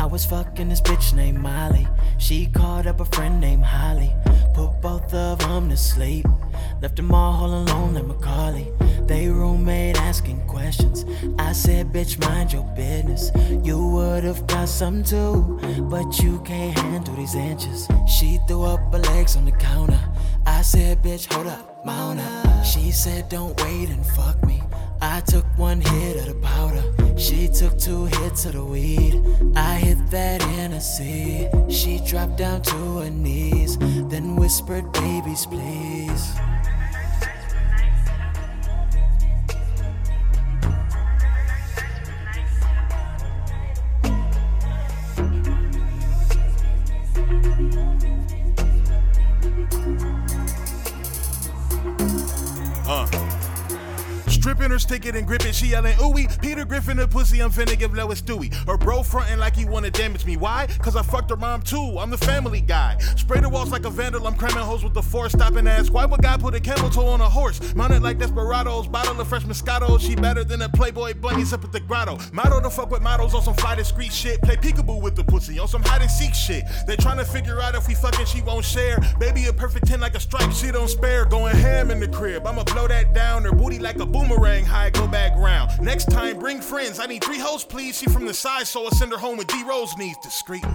I was fucking this bitch named Molly. She called up a friend named Holly. Put both of them to sleep. Left them all alone at Macaulay. They roommate asking questions. I said, bitch, mind your business. You would've got some too, but you can't handle these inches. She threw up her legs on the counter. I said, bitch, hold up, mount up. She said, don't wait and fuck me. I took one hit of the powder. She took two hits of the weed. I hit that Hennessy. She dropped down to her knees, then whispered, babies, please. Stripping her, stick it and grip it. She yelling, ooey. Peter Griffin, the pussy, I'm finna give Lois Stewie. Her bro frontin' like he wanna damage me. Why? Cause I fucked her mom too. I'm the family guy. Spray the walls like a vandal. I'm cramming hoes with the force. Stop and ask, why would God put a camel toe on a horse? Mounted like desperados. Bottle of fresh Moscato. She better than a Playboy bunny up at the grotto. Motto to fuck with models on some fly discreet shit. Play peekaboo with the pussy on some hide and seek shit. They tryna figure out if we fucking she won't share. Baby, a perfect 10 like a stripe. She don't spare. Going ham in the crib. I'ma blow that down. Her booty like a boomerang. High, go back round. Next time, bring friends. I need three hosts, please. She from the side, so I send her home with D Rose needs discreetly.